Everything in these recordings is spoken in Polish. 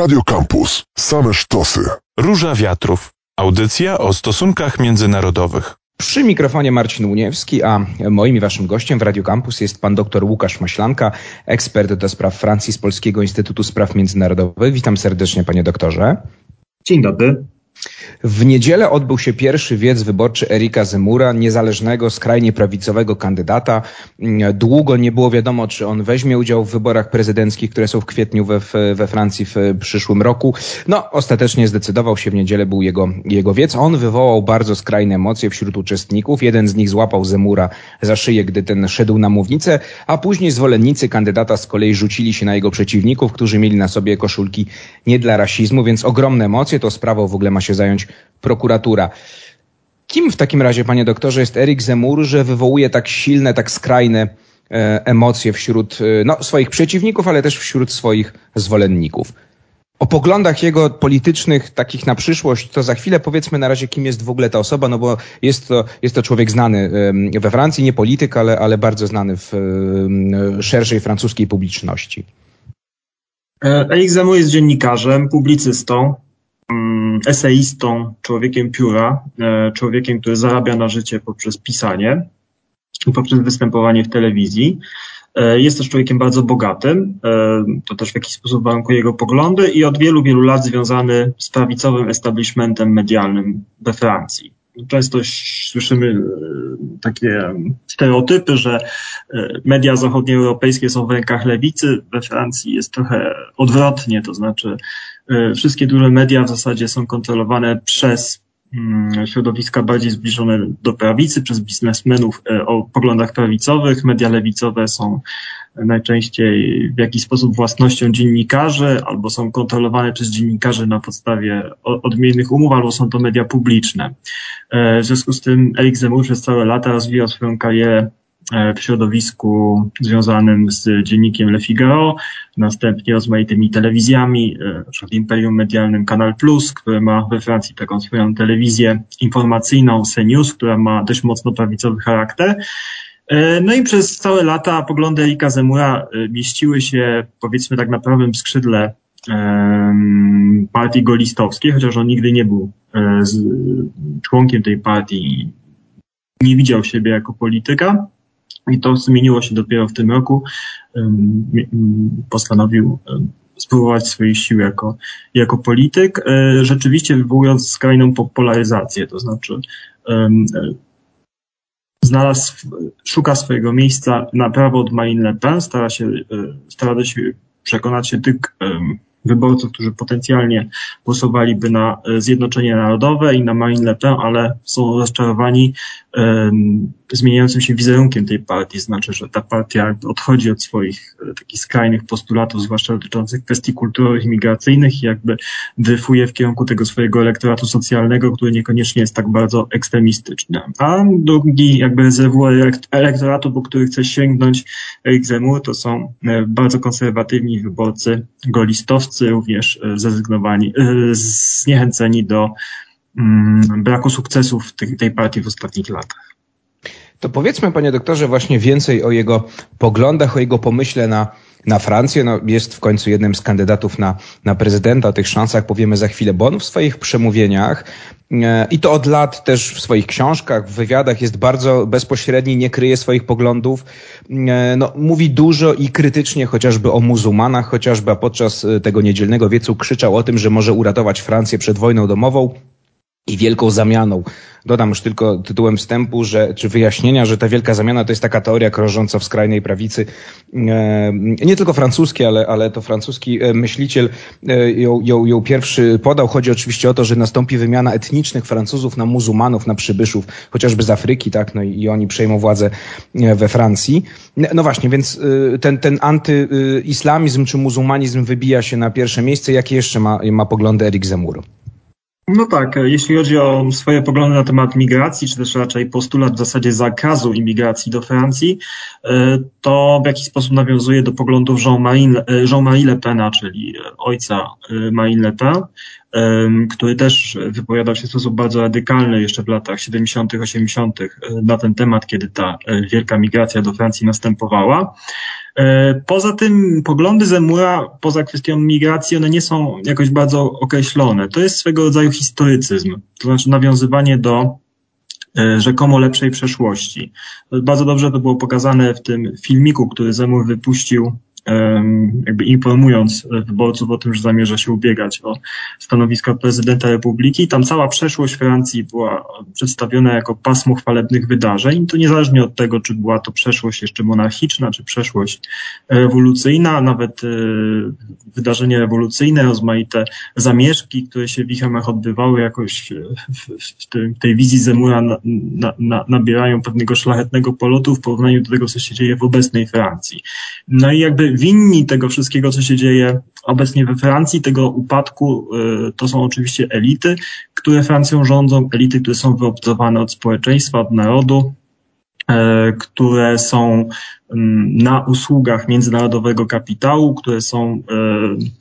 Radio Campus. Same sztosy. Róża Wiatrów. Audycja o stosunkach międzynarodowych. Przy mikrofonie Marcin Uniewski, a moim i waszym gościem w Radio Campus jest pan dr Łukasz Maślanka, ekspert do spraw Francji z Polskiego Instytutu Spraw Międzynarodowych. Witam serdecznie panie doktorze. Dzień dobry. W niedzielę odbył się pierwszy wiec wyborczy Erika Zemura, niezależnego, skrajnie prawicowego kandydata. Długo nie było wiadomo, czy on weźmie udział w wyborach prezydenckich, które są w kwietniu we, we Francji w przyszłym roku. No, ostatecznie zdecydował się w niedzielę, był jego, jego wiec. On wywołał bardzo skrajne emocje wśród uczestników. Jeden z nich złapał Zemura za szyję, gdy ten szedł na mównicę, a później zwolennicy kandydata z kolei rzucili się na jego przeciwników, którzy mieli na sobie koszulki nie dla rasizmu, więc ogromne emocje. To sprawą w ogóle ma się się zająć prokuratura. Kim w takim razie, panie doktorze, jest Erik Zemur, że wywołuje tak silne, tak skrajne e, emocje wśród e, no, swoich przeciwników, ale też wśród swoich zwolenników? O poglądach jego politycznych, takich na przyszłość, to za chwilę powiedzmy na razie, kim jest w ogóle ta osoba, no bo jest to, jest to człowiek znany we Francji, nie polityk, ale, ale bardzo znany w szerszej francuskiej publiczności. E, Erik Zemur jest dziennikarzem, publicystą, eseistą, człowiekiem pióra, e, człowiekiem, który zarabia na życie poprzez pisanie i poprzez występowanie w telewizji. E, jest też człowiekiem bardzo bogatym, e, to też w jakiś sposób warunkuje jego poglądy i od wielu, wielu lat związany z prawicowym establishmentem medialnym we Francji. Często słyszymy takie stereotypy, że media zachodnioeuropejskie są w rękach lewicy. We Francji jest trochę odwrotnie, to znaczy E, wszystkie duże media w zasadzie są kontrolowane przez środowiska bardziej zbliżone do prawicy, przez biznesmenów e, o poglądach prawicowych. Media lewicowe są najczęściej w jakiś sposób własnością dziennikarzy, albo są kontrolowane przez dziennikarzy na podstawie odmiennych umów, albo są to media publiczne. E, w związku z tym Erik Zemur przez całe lata rozwijał swoją karierę w środowisku związanym z dziennikiem Le Figaro, następnie rozmaitymi telewizjami, e, np. Imperium Medialnym Kanal Plus, które ma we Francji taką swoją telewizję informacyjną, CNews, która ma dość mocno prawicowy charakter. E, no i przez całe lata poglądy Erika Zemura mieściły się powiedzmy tak na prawym skrzydle partii golistowskiej, chociaż on nigdy nie był członkiem tej partii, nie widział siebie jako polityka. I to zmieniło się dopiero w tym roku. Postanowił spróbować swojej siły jako, jako polityk, e, rzeczywiście wywołując skrajną polaryzację, to znaczy e, znalazł, szuka swojego miejsca na prawo od Marine Le Pen, stara się, e, stara się przekonać się tych wyborców, którzy potencjalnie głosowaliby na Zjednoczenie Narodowe i na Marine Le Pen, ale są rozczarowani zmieniającym się wizerunkiem tej partii. Znaczy, że ta partia odchodzi od swoich e, takich skrajnych postulatów, zwłaszcza dotyczących kwestii kulturowych i migracyjnych i jakby dryfuje w kierunku tego swojego elektoratu socjalnego, który niekoniecznie jest tak bardzo ekstremistyczny. A drugi jakby rezerwuar elektoratu, po który chce sięgnąć Eric Zemmour, to są e, bardzo konserwatywni wyborcy golistowcy, również e, zrezygnowani, zniechęceni do mm, braku sukcesów tej partii w ostatnich latach. To powiedzmy, panie doktorze, właśnie więcej o jego poglądach, o jego pomyśle na, na Francję. No, jest w końcu jednym z kandydatów na, na prezydenta. O tych szansach powiemy za chwilę, bo on w swoich przemówieniach e, i to od lat też w swoich książkach, w wywiadach jest bardzo bezpośredni, nie kryje swoich poglądów. E, no, mówi dużo i krytycznie chociażby o muzułmanach, chociażby a podczas e, tego niedzielnego wiecu krzyczał o tym, że może uratować Francję przed wojną domową i wielką zamianą. Dodam już tylko tytułem wstępu, że, czy wyjaśnienia, że ta wielka zamiana to jest taka teoria krążąca w skrajnej prawicy, e, nie tylko francuskiej, ale, ale to francuski e, myśliciel e, ją, ją, ją pierwszy podał. Chodzi oczywiście o to, że nastąpi wymiana etnicznych Francuzów na muzułmanów, na przybyszów, chociażby z Afryki, tak, no i, oni przejmą władzę we Francji. No właśnie, więc ten, ten antyislamizm czy muzułmanizm wybija się na pierwsze miejsce. Jakie jeszcze ma, ma poglądy Eric Zemmour? No tak, jeśli chodzi o swoje poglądy na temat migracji, czy też raczej postulat w zasadzie zakazu imigracji do Francji, e, to w jakiś sposób nawiązuje do poglądów Jean-Marie e, Jean Le Pena, czyli ojca e, Marine Le Pen, który też wypowiadał się w sposób bardzo radykalny jeszcze w latach 70., 80. na ten temat, kiedy ta wielka migracja do Francji następowała. Poza tym poglądy Zemura, poza kwestią migracji, one nie są jakoś bardzo określone. To jest swego rodzaju historycyzm, to znaczy nawiązywanie do rzekomo lepszej przeszłości. Bardzo dobrze to było pokazane w tym filmiku, który Zemur wypuścił jakby informując wyborców o tym, że zamierza się ubiegać o stanowisko prezydenta republiki. Tam cała przeszłość Francji była przedstawiona jako pasmo chwalebnych wydarzeń. To niezależnie od tego, czy była to przeszłość jeszcze monarchiczna, czy przeszłość rewolucyjna, nawet e, wydarzenia rewolucyjne, rozmaite zamieszki, które się w ich ramach odbywały jakoś w tej wizji Zemura na, na, na, nabierają pewnego szlachetnego polotu w porównaniu do tego, co się dzieje w obecnej Francji. No i jakby winni tego wszystkiego, co się dzieje obecnie we Francji, tego upadku, y, to są oczywiście elity, które Francją rządzą, elity, które są wyobcowane od społeczeństwa, od narodu, y, które są mm, na usługach międzynarodowego kapitału, które są y,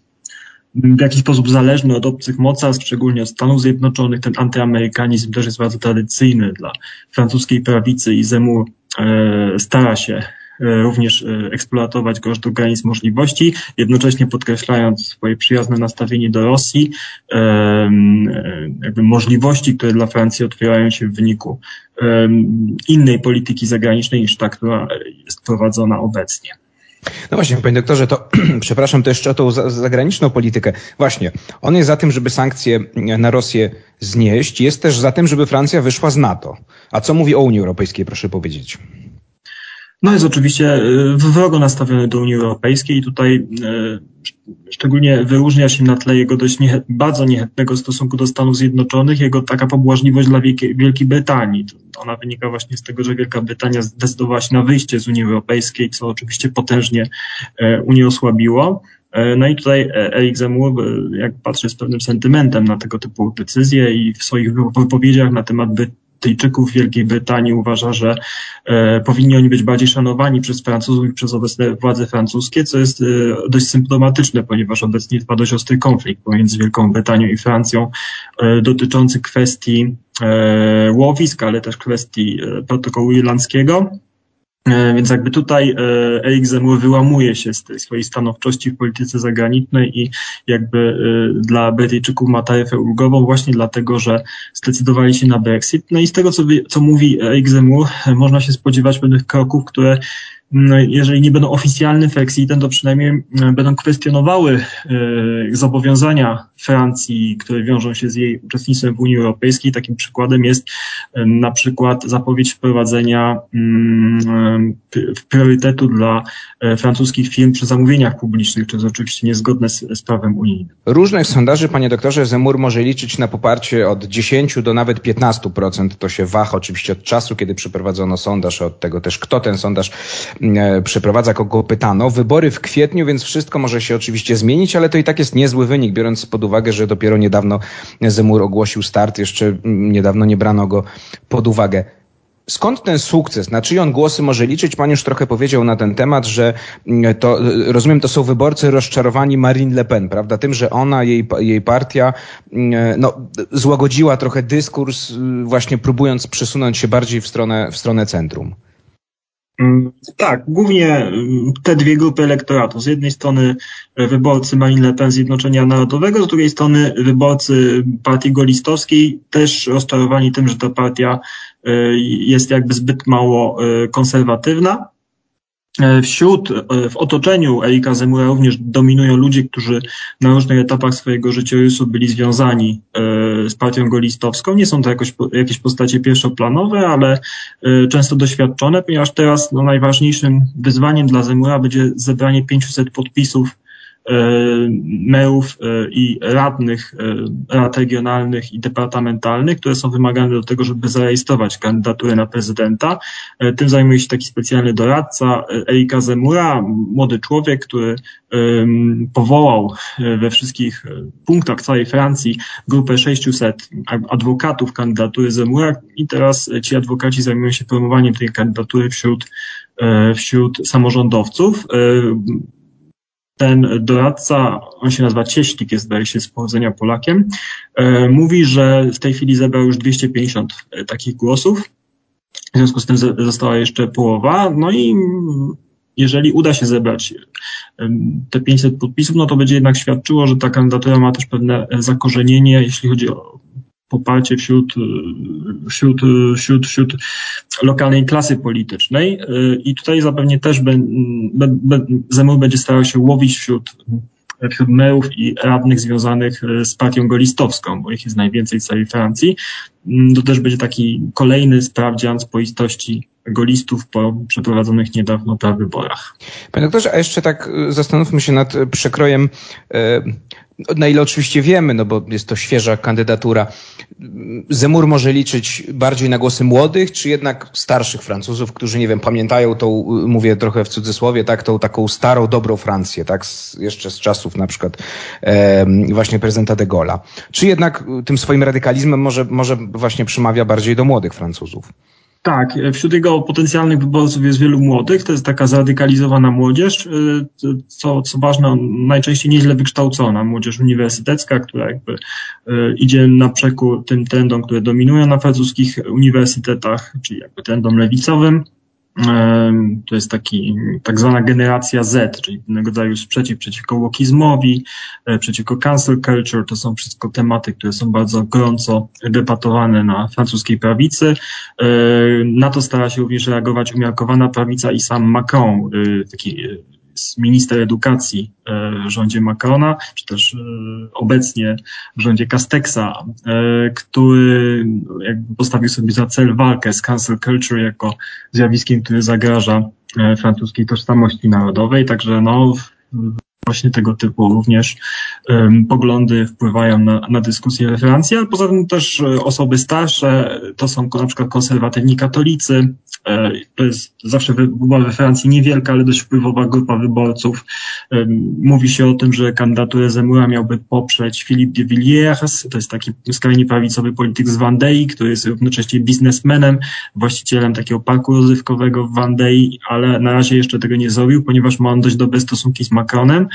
w jakiś sposób zależne od obcych mocarstw, szczególnie od Stanów Zjednoczonych. Ten antyamerykanizm też jest bardzo tradycyjny dla francuskiej prawicy i Zemur stara się również e, eksploatować go aż do granic możliwości, jednocześnie podkreślając swoje przyjazne nastawienie do Rosji, e, jakby możliwości, które dla Francji otwierają się w wyniku innej polityki zagranicznej niż ta, która jest prowadzona obecnie. No właśnie, panie doktorze, to przepraszam to jeszcze o tą zagraniczną politykę. Właśnie, on jest za tym, żeby sankcje na Rosję znieść, jest też za tym, żeby Francja wyszła z NATO. A co mówi o Unii Europejskiej, proszę powiedzieć? No jest oczywiście e, wrogo nastawiony do Unii Europejskiej i tutaj e, szczególnie wyróżnia się na tle jego dość nie, bardzo niechętnego stosunku do Stanów Zjednoczonych, jego taka pobłażliwość dla Wielkiej, Wielkiej Brytanii. Ona wynika właśnie z tego, że Wielka Brytania zdecydowała się na wyjście z Unii Europejskiej, co oczywiście potężnie e, Unię osłabiło. No i tutaj Erik Zemmour, jak patrzy z pewnym sentymentem na tego typu decyzje i w swoich wypowiedziach na temat Brytyjczyków w Wielkiej Brytanii uważa, że e, powinni oni być bardziej szanowani przez Francuzów i przez obecne władze francuskie, co jest e, dość symptomatyczne, ponieważ obecnie trwa dość ostry konflikt pomiędzy Wielką Brytanią i Francją e, dotyczący kwestii łowisk, ale też kwestii protokołu irlandzkiego. E, więc jakby tutaj e, Zemmour wyłamuje się z tej swojej stanowczości w polityce zagranicznej i jakby e, dla Brytyjczyków ma taryfę ulgową właśnie dlatego, że zdecydowali się na Brexit. No i z tego, co, co mówi Zemmour, można się spodziewać pewnych kroków, które jeżeli nie będą oficjalnym Frexitem, to przynajmniej e, będą kwestionowały e, zobowiązania Francji, które wiążą się z jej uczestnictwem w Unii Europejskiej. Takim przykładem jest e, na przykład zapowiedź wprowadzenia mm, priorytetu dla francuskich firm przy zamówieniach publicznych, co jest oczywiście niezgodne z, z prawem unijnym. Różnych sondaży, panie doktorze, Zemur może liczyć na poparcie od 10 do nawet 15%. To się waha oczywiście od czasu, kiedy przeprowadzono sondaż, od tego też kto ten sondaż E, przeprowadza, kogo pytano. Wybory w kwietniu, więc wszystko może się oczywiście zmienić, ale to i tak jest niezły wynik, biorąc pod uwagę, że dopiero niedawno Zemur ogłosił start, jeszcze niedawno nie brano go pod uwagę. Skąd ten sukces? Na czyj on głosy może liczyć? Pan już trochę powiedział na ten temat, że to, rozumiem, to są wyborcy rozczarowani Marine Le Pen, prawda? Tym, że ona, jej, jej partia, no, złagodziła trochę dyskurs, właśnie próbując przesunąć się bardziej w stronę, w stronę centrum. Mm, tak, głównie mm, te dwie grupy elektoratu. Z jednej strony e, wyborcy Marine Le Pen Zjednoczenia Narodowego, z drugiej strony wyborcy partii golistowskiej, też rozczarowani tym, że ta partia e, jest jakby zbyt mało e, konserwatywna. E, wśród, e, w otoczeniu Erika Zemura również dominują ludzie, którzy na różnych etapach swojego życiorysu byli związani e, z partią golistowską. Nie są to jakoś, jakieś postacie pierwszoplanowe, ale często doświadczone, ponieważ teraz no, najważniejszym wyzwaniem dla Zemura będzie zebranie 500 podpisów merów e, i radnych e, rad regionalnych i departamentalnych, które są wymagane do tego, żeby zarejestrować kandydaturę na prezydenta. Tym zajmuje się taki specjalny doradca Erika Zemura, młody człowiek, który powołał we wszystkich punktach całej Francji grupę 600 adwokatów kandydatury Zemura i teraz ci adwokaci zajmują się promowaniem tej kandydatury wśród, wśród samorządowców ten doradca, on się nazywa Cieślik, jest zdaje się z pochodzenia Polakiem, e, mówi, że w tej chwili zebrał już 250 e, takich głosów. W związku z tym została jeszcze połowa. No i jeżeli uda się zebrać te 500 podpisów, no to będzie jednak świadczyło, że ta kandydatura ma też pewne zakorzenienie, jeśli chodzi o poparcie wśród, wśród, wśród, wśród lokalnej klasy politycznej i tutaj zapewne też be, be, Zemur będzie starał się łowić wśród wśród merów i radnych związanych e, z partią golistowską, bo ich jest najwięcej w całej Francji. Mm, to też będzie taki kolejny sprawdzian spoistości golistów po przeprowadzonych niedawno wyborach. Panie doktorze, a jeszcze tak e, zastanówmy się nad przekrojem e, na ile oczywiście wiemy, no bo jest to świeża kandydatura, Zemur może liczyć bardziej na głosy młodych, czy jednak starszych Francuzów, którzy, nie wiem, pamiętają tą, mówię trochę w cudzysłowie, tak, tą taką starą, dobrą Francję, tak, z, jeszcze z czasów na przykład e, właśnie prezydenta de Gaulle'a. Czy jednak tym swoim radykalizmem może, może właśnie przemawia bardziej do młodych Francuzów? Tak, wśród jego potencjalnych wyborców jest wielu młodych, to jest taka zradykalizowana młodzież, y, co, co ważne, najczęściej nieźle wykształcona, młodzież uniwersytecka, która jakby y, idzie na przekór tym trendom, które dominują na francuskich uniwersytetach, czyli jakby trendom lewicowym, to jest taki, tak zwana generacja Z, czyli pewnego rodzaju sprzeciw przeciwko łokizmowi, e, przeciwko cancel culture. To są wszystko tematy, które są bardzo gorąco debatowane na francuskiej prawicy. E, na to stara się również reagować umiarkowana prawica i sam Macron, e, taki minister edukacji e, w rządzie Macrona, czy też e, obecnie w rządzie Castexa, e, który jakby postawił sobie za cel walkę z cancel culture jako zjawiskiem, które zagraża francuskiej tożsamości narodowej. Także no, właśnie tego typu również um, poglądy wpływają na, na dyskusję we Francji, ale poza tym też osoby starsze, to są na przykład konserwatywni katolicy, E, to jest zawsze była we Francji niewielka, ale dość wpływowa grupa wyborców. E, mówi się o tym, że kandydaturę Zemura miałby poprzeć Philippe de Villiers, to jest taki skrajnie prawicowy polityk z Vendée, który jest równocześnie biznesmenem, właścicielem takiego parku rozrywkowego w Vendée, ale na razie jeszcze tego nie zrobił, ponieważ ma on dość dobre stosunki z Macronem, e,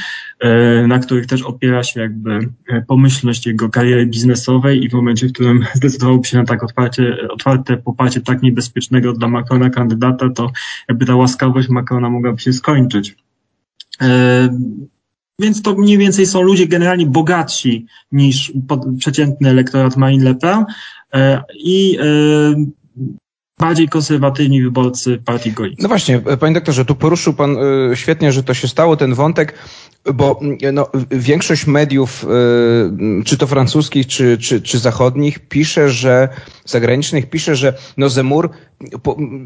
na których też opiera się jakby pomyślność jego kariery biznesowej i w momencie, w którym zdecydowałby się na tak otwarcie, otwarte poparcie tak niebezpiecznego dla Macrona, na kandydata, to jakby ta łaskawość Macrona mogłaby się skończyć. E, więc to mniej więcej są ludzie generalnie bogatsi niż przeciętny elektorat Marine Le Pen e, i e, bardziej konserwatywni wyborcy partii Goli. No właśnie, panie doktorze, tu poruszył pan świetnie, że to się stało, ten wątek, bo no, większość mediów, czy to francuskich, czy, czy, czy zachodnich, pisze, że zagranicznych, pisze, że no Zemur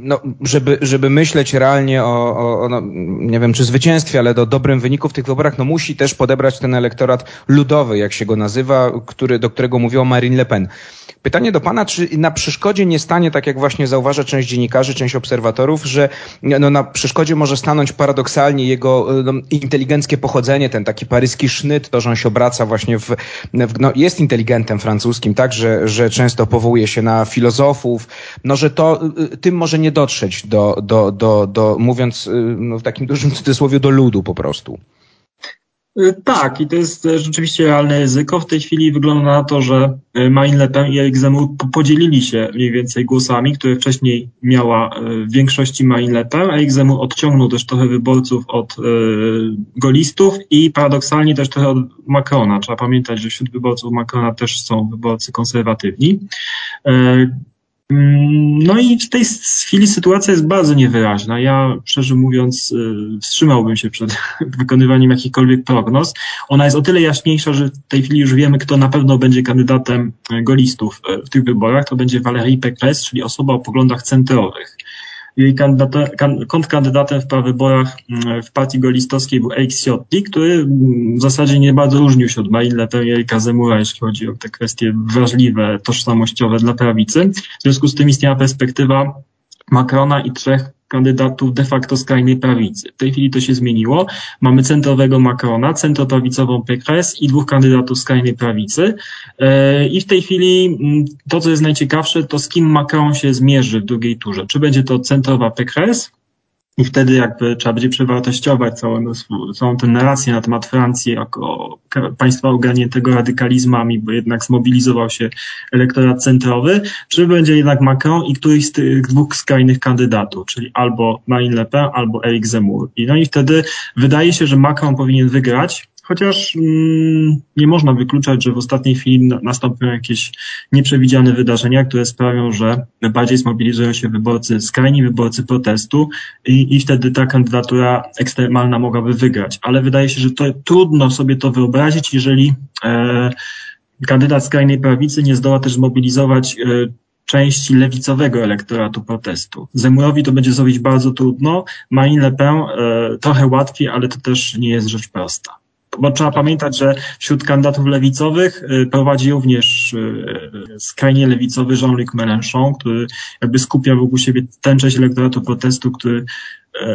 no, żeby, żeby myśleć realnie o, o, o no, nie wiem czy zwycięstwie, ale do dobrym wyniku w tych wyborach, no musi też podebrać ten elektorat ludowy, jak się go nazywa, który, do którego mówiła Marine Le Pen. Pytanie do pana, czy na przeszkodzie nie stanie, tak jak właśnie zauważa część dziennikarzy, część obserwatorów, że no, na przeszkodzie może stanąć paradoksalnie jego no, inteligenckie pochodzenie, ten taki paryski sznyt, to, że on się obraca właśnie w, w no, jest inteligentem francuskim, tak, że, że często powołuje się na filozofów, no, że to tym może nie dotrzeć do, do, do, do mówiąc y, no, w takim dużym cudzysłowie, do ludu po prostu. Y, tak, i to jest rzeczywiście realne ryzyko. W tej chwili wygląda na to, że Marine Le Pen i Eric Zemmour podzielili się mniej więcej głosami, które wcześniej miała w większości Marine Le Pen. Eric Zemmour odciągnął też trochę wyborców od golistów i paradoksalnie też trochę od Macrona. Trzeba pamiętać, że wśród wyborców Macrona też są wyborcy konserwatywni. Mm, no i w tej chwili sytuacja jest bardzo niewyraźna. Ja, szczerze mówiąc, y, wstrzymałbym się przed wykonywaniem jakichkolwiek prognoz. Ona jest o tyle jaśniejsza, że w tej chwili już wiemy, kto na pewno będzie kandydatem y, golistów y, w tych wyborach. To będzie Valérie Pécresse, czyli osoba o poglądach centrowych. Jej kontrkandydatem w prawyborach mm, w partii golistowskiej był Eric Ciotti, który mm, w zasadzie nie bardzo różnił się od Marine Le Pen i Erika Zemura, jeśli chodzi o te kwestie wrażliwe, tożsamościowe dla prawicy. W związku z tym istniała perspektywa Macrona i trzech kandydatów de facto skrajnej prawicy. W tej chwili to się zmieniło. Mamy centrowego Macrona, centroprawicową Pécresse i dwóch kandydatów skrajnej prawicy. E, I w tej chwili mm, to, co jest najciekawsze, to z kim Macron się zmierzy w drugiej turze. Czy będzie to centrowa Pécresse, I wtedy jakby trzeba będzie przewartościować całą, całą tę narrację na temat Francji jako państwa ogarniętego radykalizmami, bo jednak zmobilizował się elektorat centrowy, czy będzie jednak Macron i któryś z tych dwóch skrajnych kandydatów, czyli albo Marine Le Pen, albo Eric Zemmour. I no i wtedy wydaje się, że Macron powinien wygrać, chociaż mm, nie można wykluczać, że w ostatniej chwili nastąpią jakieś nieprzewidziane wydarzenia, które sprawią, że bardziej zmobilizują się wyborcy, skrajni wyborcy protestu i, i wtedy ta kandydatura ekstremalna mogłaby wygrać. Ale wydaje się, że to trudno sobie to wyobrazić, jeżeli e, kandydat skrajnej prawicy nie zdoła też zmobilizować e, części lewicowego elektoratu protestu. Zemurowi to będzie zrobić bardzo trudno, Marine Le Pen e, trochę łatwiej, ale to też nie jest rzecz prosta bo trzeba pamiętać, że wśród kandydatów lewicowych y, prowadzi również y, skrajnie lewicowy Jean-Luc Mélenchon, który jakby skupia wokół siebie tę część elektoratu protestu, który, y,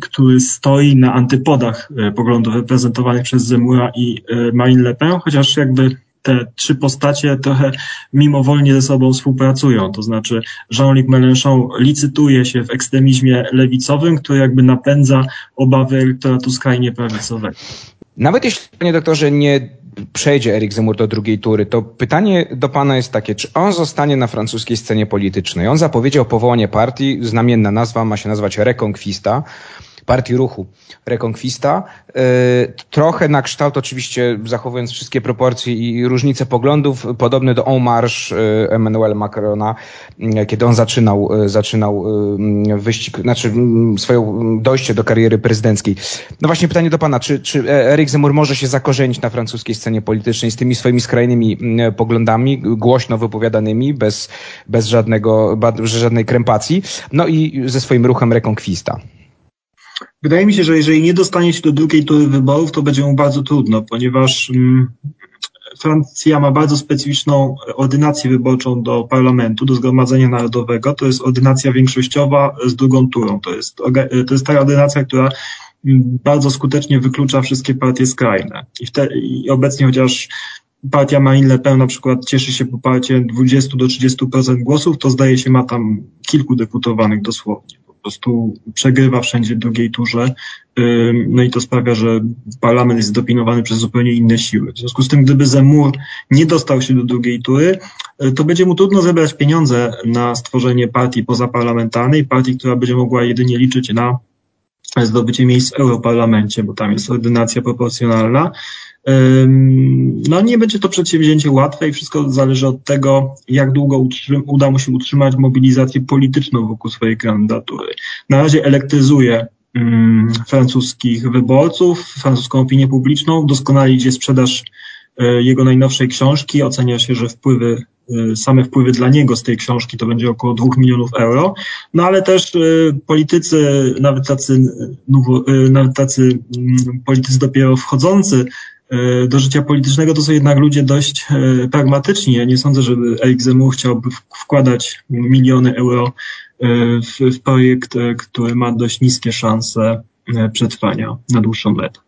który stoi na antypodach poglądów reprezentowanych przez Zemura i Marine Le Pen, chociaż jakby te trzy postacie trochę mimowolnie ze sobą współpracują. To znaczy Jean-Luc Mélenchon licytuje się w ekstremizmie lewicowym, który jakby napędza obawy elektoratu skrajnie prawicowego. Nawet jeśli, panie doktorze, nie przejdzie Erik Zemur do drugiej tury, to pytanie do pana jest takie, czy on zostanie na francuskiej scenie politycznej? On zapowiedział powołanie partii, znamienna nazwa ma się nazywać Reconquista partii ruchu Reconquista. E, trochę na kształt oczywiście, zachowując wszystkie proporcje i różnice poglądów, podobny do En Marche e, Emmanuel Macrona, e, kiedy on zaczynał, zaczynał wyścig, znaczy swoją dojście do kariery prezydenckiej. No właśnie pytanie do pana, czy, czy Erik Zemmour może się zakorzenić na francuskiej scenie politycznej z tymi swoimi skrajnymi poglądami, głośno wypowiadanymi, bez, bez żadnego, żadnej krępacji, no i ze swoim ruchem Reconquista? Wydaje mi się, że jeżeli nie dostanie się do drugiej tury wyborów, to będzie mu bardzo trudno, ponieważ mm, Francja ma bardzo specyficzną ordynację wyborczą do parlamentu, do Zgromadzenia Narodowego. To jest ordynacja większościowa z drugą turą. To jest, to jest ta ordynacja, która mm, bardzo skutecznie wyklucza wszystkie partie skrajne. I, wte, i obecnie chociaż partia Marine Le Pen na przykład cieszy się poparciem 20 do 30% głosów, to zdaje się ma tam kilku deputowanych dosłownie prostu przegrywa wszędzie w drugiej turze. No i to sprawia, że parlament jest zdopinowany przez zupełnie inne siły. W związku z tym, gdyby Zemur nie dostał się do drugiej tury, y, to będzie mu trudno zebrać pieniądze na stworzenie partii pozaparlamentarnej, partii, która będzie mogła jedynie liczyć na zdobycie miejsc w Europarlamencie, bo tam jest ordynacja proporcjonalna. No nie będzie to przedsięwzięcie łatwe i wszystko zależy od tego, jak długo uda mu się utrzymać mobilizację polityczną wokół swojej kandydatury. Na razie elektryzuje francuskich wyborców, francuską opinię publiczną, doskonale idzie sprzedaż e, jego najnowszej książki. Ocenia się, że wpływy, e, same wpływy dla niego z tej książki to będzie około 2 milionów euro. No ale też e, politycy, nawet tacy, nawet tacy politycy dopiero wchodzący do życia politycznego, to są jednak ludzie dość e, pragmatyczni. Ja nie sądzę, żeby Zemmour chciałby wkładać miliony euro e, w, w projekt, który ma dość niskie szanse przetrwania na dłuższą metę.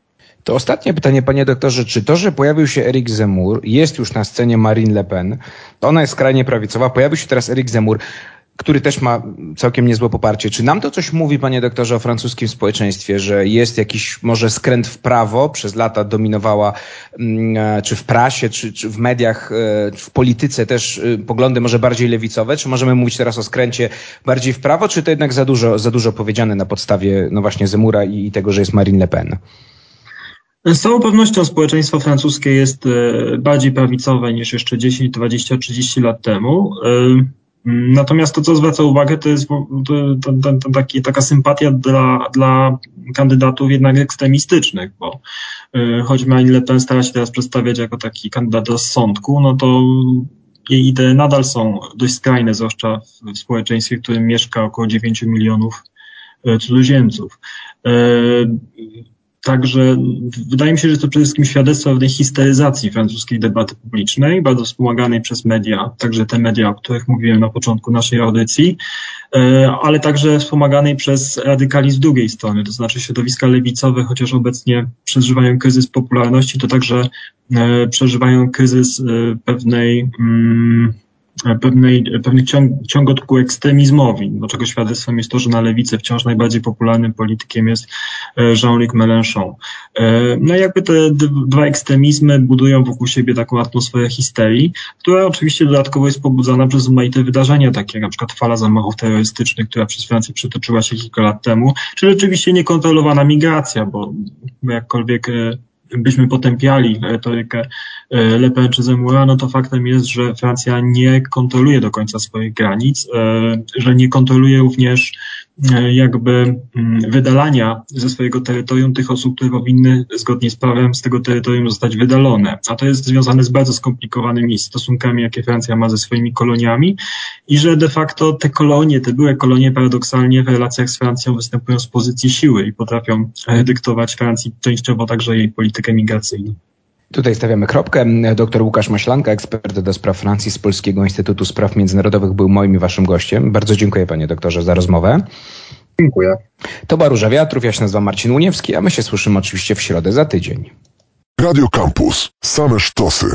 To ostatnie pytanie, panie doktorze, czy to, że pojawił się Erik Zemmour, jest już na scenie Marine Le Pen, ona jest skrajnie prawicowa, pojawił się teraz Erik Zemmour, który też ma całkiem niezłe poparcie. Czy nam to coś mówi, panie doktorze, o francuskim społeczeństwie, że jest jakiś może skręt w prawo, przez lata dominowała, mm, e, czy w prasie, czy, czy w mediach, e, w polityce też e, poglądy może bardziej lewicowe? Czy możemy mówić teraz o skręcie bardziej w prawo, czy to jednak za dużo, za dużo powiedziane na podstawie, no właśnie, Zemura i, i tego, że jest Marine Le Pen? Z całą pewnością społeczeństwo francuskie jest bardziej prawicowe niż jeszcze 10, 20, 30 lat temu. Natomiast to, co zwraca uwagę, to jest to, to, to, taki, taka sympatia dla, dla kandydatów jednak ekstremistycznych, bo y, choć Marine Le Pen stara się teraz przedstawiać jako taki kandydat rozsądku, no to jej idee nadal są dość skrajne, zwłaszcza w społeczeństwie, w którym mieszka około 9 milionów y, cudzoziemców. Także wydaje mi się, że to przede wszystkim świadectwo pewnej histeryzacji francuskiej debaty publicznej, bardzo wspomaganej przez media, także te media, o których mówiłem na początku naszej audycji, e, ale także wspomaganej przez radykalizm drugiej strony, to znaczy środowiska lewicowe, chociaż obecnie przeżywają kryzys popularności, to także e, przeżywają kryzys e, pewnej, mm, pewnej, pewnych ciąg, ciągot ku ekstremizmowi, do czego świadectwem jest to, że na lewicy wciąż najbardziej popularnym politykiem jest Jean-Luc Mélenchon. No i jakby te dwa ekstremizmy budują wokół siebie taką atmosferę histerii, która oczywiście dodatkowo jest pobudzana przez rozmaite wydarzenia, takie jak na przykład fala zamachów terrorystycznych, która przez Francję przytoczyła się kilka lat temu, czy rzeczywiście niekontrolowana migracja, bo jakkolwiek byśmy potępiali retorykę e, Le Pen czy Zemura, no to faktem jest, że Francja nie kontroluje do końca swoich granic, e, że nie kontroluje również e, jakby mm, wydalania ze swojego terytorium tych osób, które powinny zgodnie z prawem z tego terytorium zostać wydalone. A to jest związane z bardzo skomplikowanymi stosunkami, jakie Francja ma ze swoimi koloniami i że de facto te kolonie, te były kolonie paradoksalnie w relacjach z Francją występują z pozycji siły i potrafią dyktować Francji częściowo także jej politykę migracyjną. Tutaj stawiamy kropkę. Dr Łukasz Maślanka, ekspert do spraw Francji z Polskiego Instytutu Spraw Międzynarodowych, był moim i waszym gościem. Bardzo dziękuję panie doktorze za rozmowę. Dziękuję. To Baróża Wiatrów, ja się nazywam Marcin Łuniewski, a my się słyszymy oczywiście w środę za tydzień. Radio Campus. Same sztosy.